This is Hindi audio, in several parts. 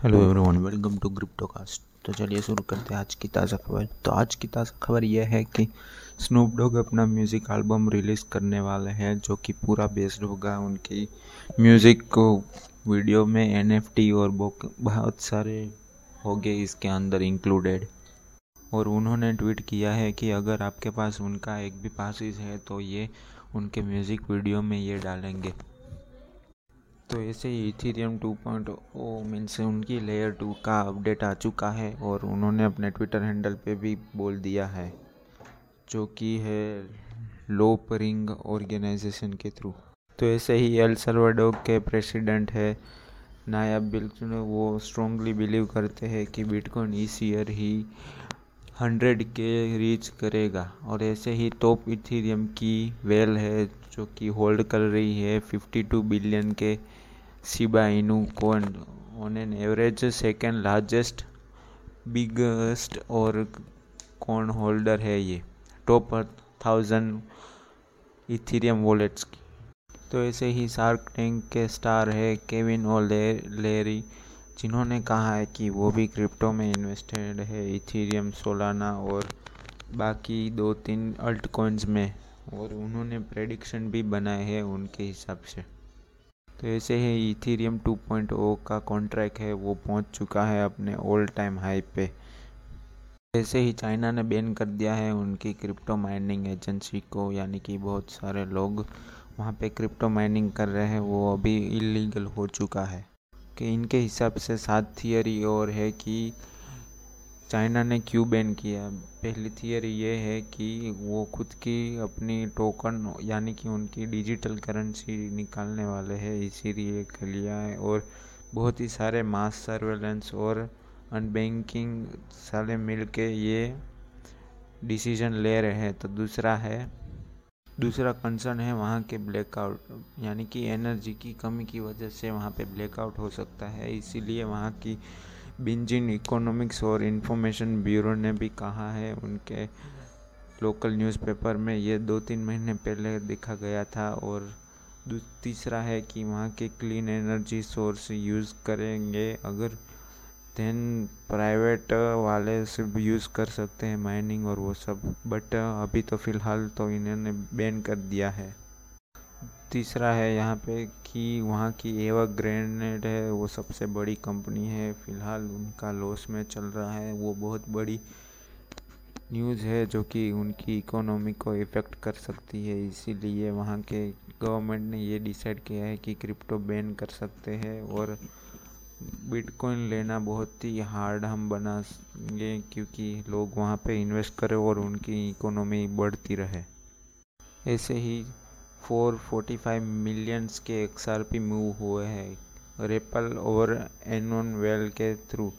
Hello everyone welcome to Cryptocast तो चलिए शुरू करते हैं आज की ताज़ा खबर। तो आज की ताज़ा खबर यह है कि स्नूप डॉग अपना म्यूज़िक एल्बम रिलीज़ करने वाले हैं जो कि पूरा बेस्ड होगा उनकी म्यूज़िक को वीडियो में एनएफटी और बहुत सारे हो गए इसके अंदर इंक्लूडेड और उन्होंने ट्वीट किया है कि अगर आपके पास उनका एक भी पासिस है तो ये उनके म्यूज़िक वीडियो में ये डालेंगे। तो ऐसे ही इथीरियम 2.0 मीन्स उनकी लेयर टू का अपडेट आ चुका है और उन्होंने अपने ट्विटर हैंडल पे भी बोल दिया है, जो कि है लोप रिंग ऑर्गेनाइजेशन के थ्रू तो ऐसे ही एल सल्वाडोर के प्रेसिडेंट है नायब बिल्कुल, वो स्ट्रॉन्गली बिलीव करते हैं कि बिटकॉइन इस ईयर ही हंड्रेड के रीच करेगा। और ऐसे ही टॉप इथीरियम की वेल है, जो कि होल्ड कर रही है 52 बिलियन के Shiba Inu coin on an average second largest biggest और कौन होल्डर है ये। टॉप थाउज़ेंड इथीरियम वॉलेट्स की। तो ऐसे ही शार्क टैंक के स्टार है केविन और ले, लेरी जिन्होंने कहा है कि वो भी क्रिप्टो में इन्वेस्टेड है इथीरियम सोलाना और बाकी दो तीन अल्ट कॉइन्स में। और उन्होंने प्रेडिक्शन भी बनाए हैं उनके हिसाब से। तो ऐसे ही इथीरियम 2.0 का कॉन्ट्रैक्ट है, वो पहुँच चुका है अपने ऑल टाइम हाई पे। ऐसे ही चाइना ने बैन कर दिया है उनकी क्रिप्टो माइनिंग एजेंसी को, यानी कि बहुत सारे लोग वहाँ पे क्रिप्टो माइनिंग कर रहे हैं, वो अभी इलीगल हो चुका है। कि इनके हिसाब से सात थियरी और है कि चाइना ने क्यों बैन किया? पहली थियरी ये है कि वो खुद की अपनी टोकन यानी कि उनकी डिजिटल करेंसी निकालने वाले हैं। इसीलिए लिया है और बहुत ही सारे मास सर्वेलेंस और अनबैंकिंग सारे मिल के ये डिसीज़न ले रहे हैं। तो दूसरा है, दूसरा कंसर्न है वहाँ के ब्लैकआउट यानी कि एनर्जी की कमी की वजह से वहाँ पे ब्लैकआउट हो सकता है। इसीलिए वहाँ की बिंजिन इकोनॉमिक्स और इंफॉर्मेशन ब्यूरो ने भी कहा है, उनके लोकल न्यूज़पेपर में ये दो तीन महीने पहले देखा गया था और तीसरा है कि वहाँ के क्लीन एनर्जी सोर्स यूज़ करेंगे, अगर देन प्राइवेट वाले सिर्फ़ यूज़ कर सकते हैं माइनिंग और वो सब बट अभी तो फ़िलहाल तो इन्होंने बैन कर दिया है। तीसरा है यहाँ पे कि वहाँ की एवा ग्रेनेड है, वो सबसे बड़ी कंपनी है। फ़िलहाल उनका लॉस में चल रहा है। वो बहुत बड़ी न्यूज़ है जो कि उनकी इकोनॉमी को इफ़ेक्ट कर सकती है। इसीलिए वहाँ के गवर्नमेंट ने ये डिसाइड किया है कि क्रिप्टो बैन कर सकते हैं और बिटकॉइन लेना बहुत ही हार्ड हम बनाएँगे क्योंकि लोग वहाँ पे इन्वेस्ट करें और उनकी इकोनॉमी बढ़ती रहे। ऐसे ही फोर फोर्टी फाइव मिलियंस के एक्स पी मूव हुए हैं। रेपल और एनोन वेल के थ्रू।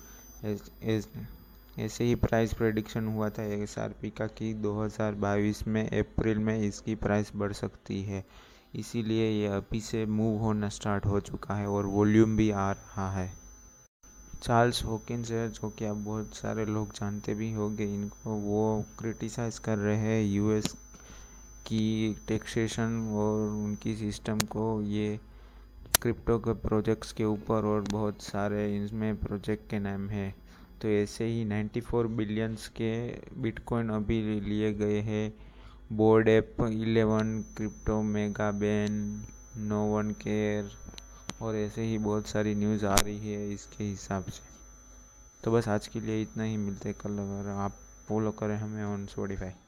ऐसे ही प्राइस प्रेडिक्शन हुआ था पी का कि 2022 में अप्रैल में इसकी प्राइस बढ़ सकती है। इसीलिए ये अभी से मूव होना स्टार्ट हो चुका है और वॉल्यूम भी आ रहा है। चार्ल्स हॉकिंस है, जो कि अब बहुत सारे लोग जानते भी होंगे, इनको वो क्रिटिसाइज़ कर रहे हैं यूएस की टैक्सेशन और उनकी सिस्टम को ये क्रिप्टो के प्रोजेक्ट्स के ऊपर और बहुत सारे इसमें प्रोजेक्ट के नाम है। तो ऐसे ही 94 बिलियंस के बिटकॉइन अभी लिए गए हैं। Bored Ape 11 crypto mega ban no one care और ऐसे ही बहुत सारी न्यूज़ आ रही है इसके हिसाब से। तो बस आज के लिए इतना ही, मिलते कल अगर आप फॉलो करें हमें ऑन स्पॉटिफाई you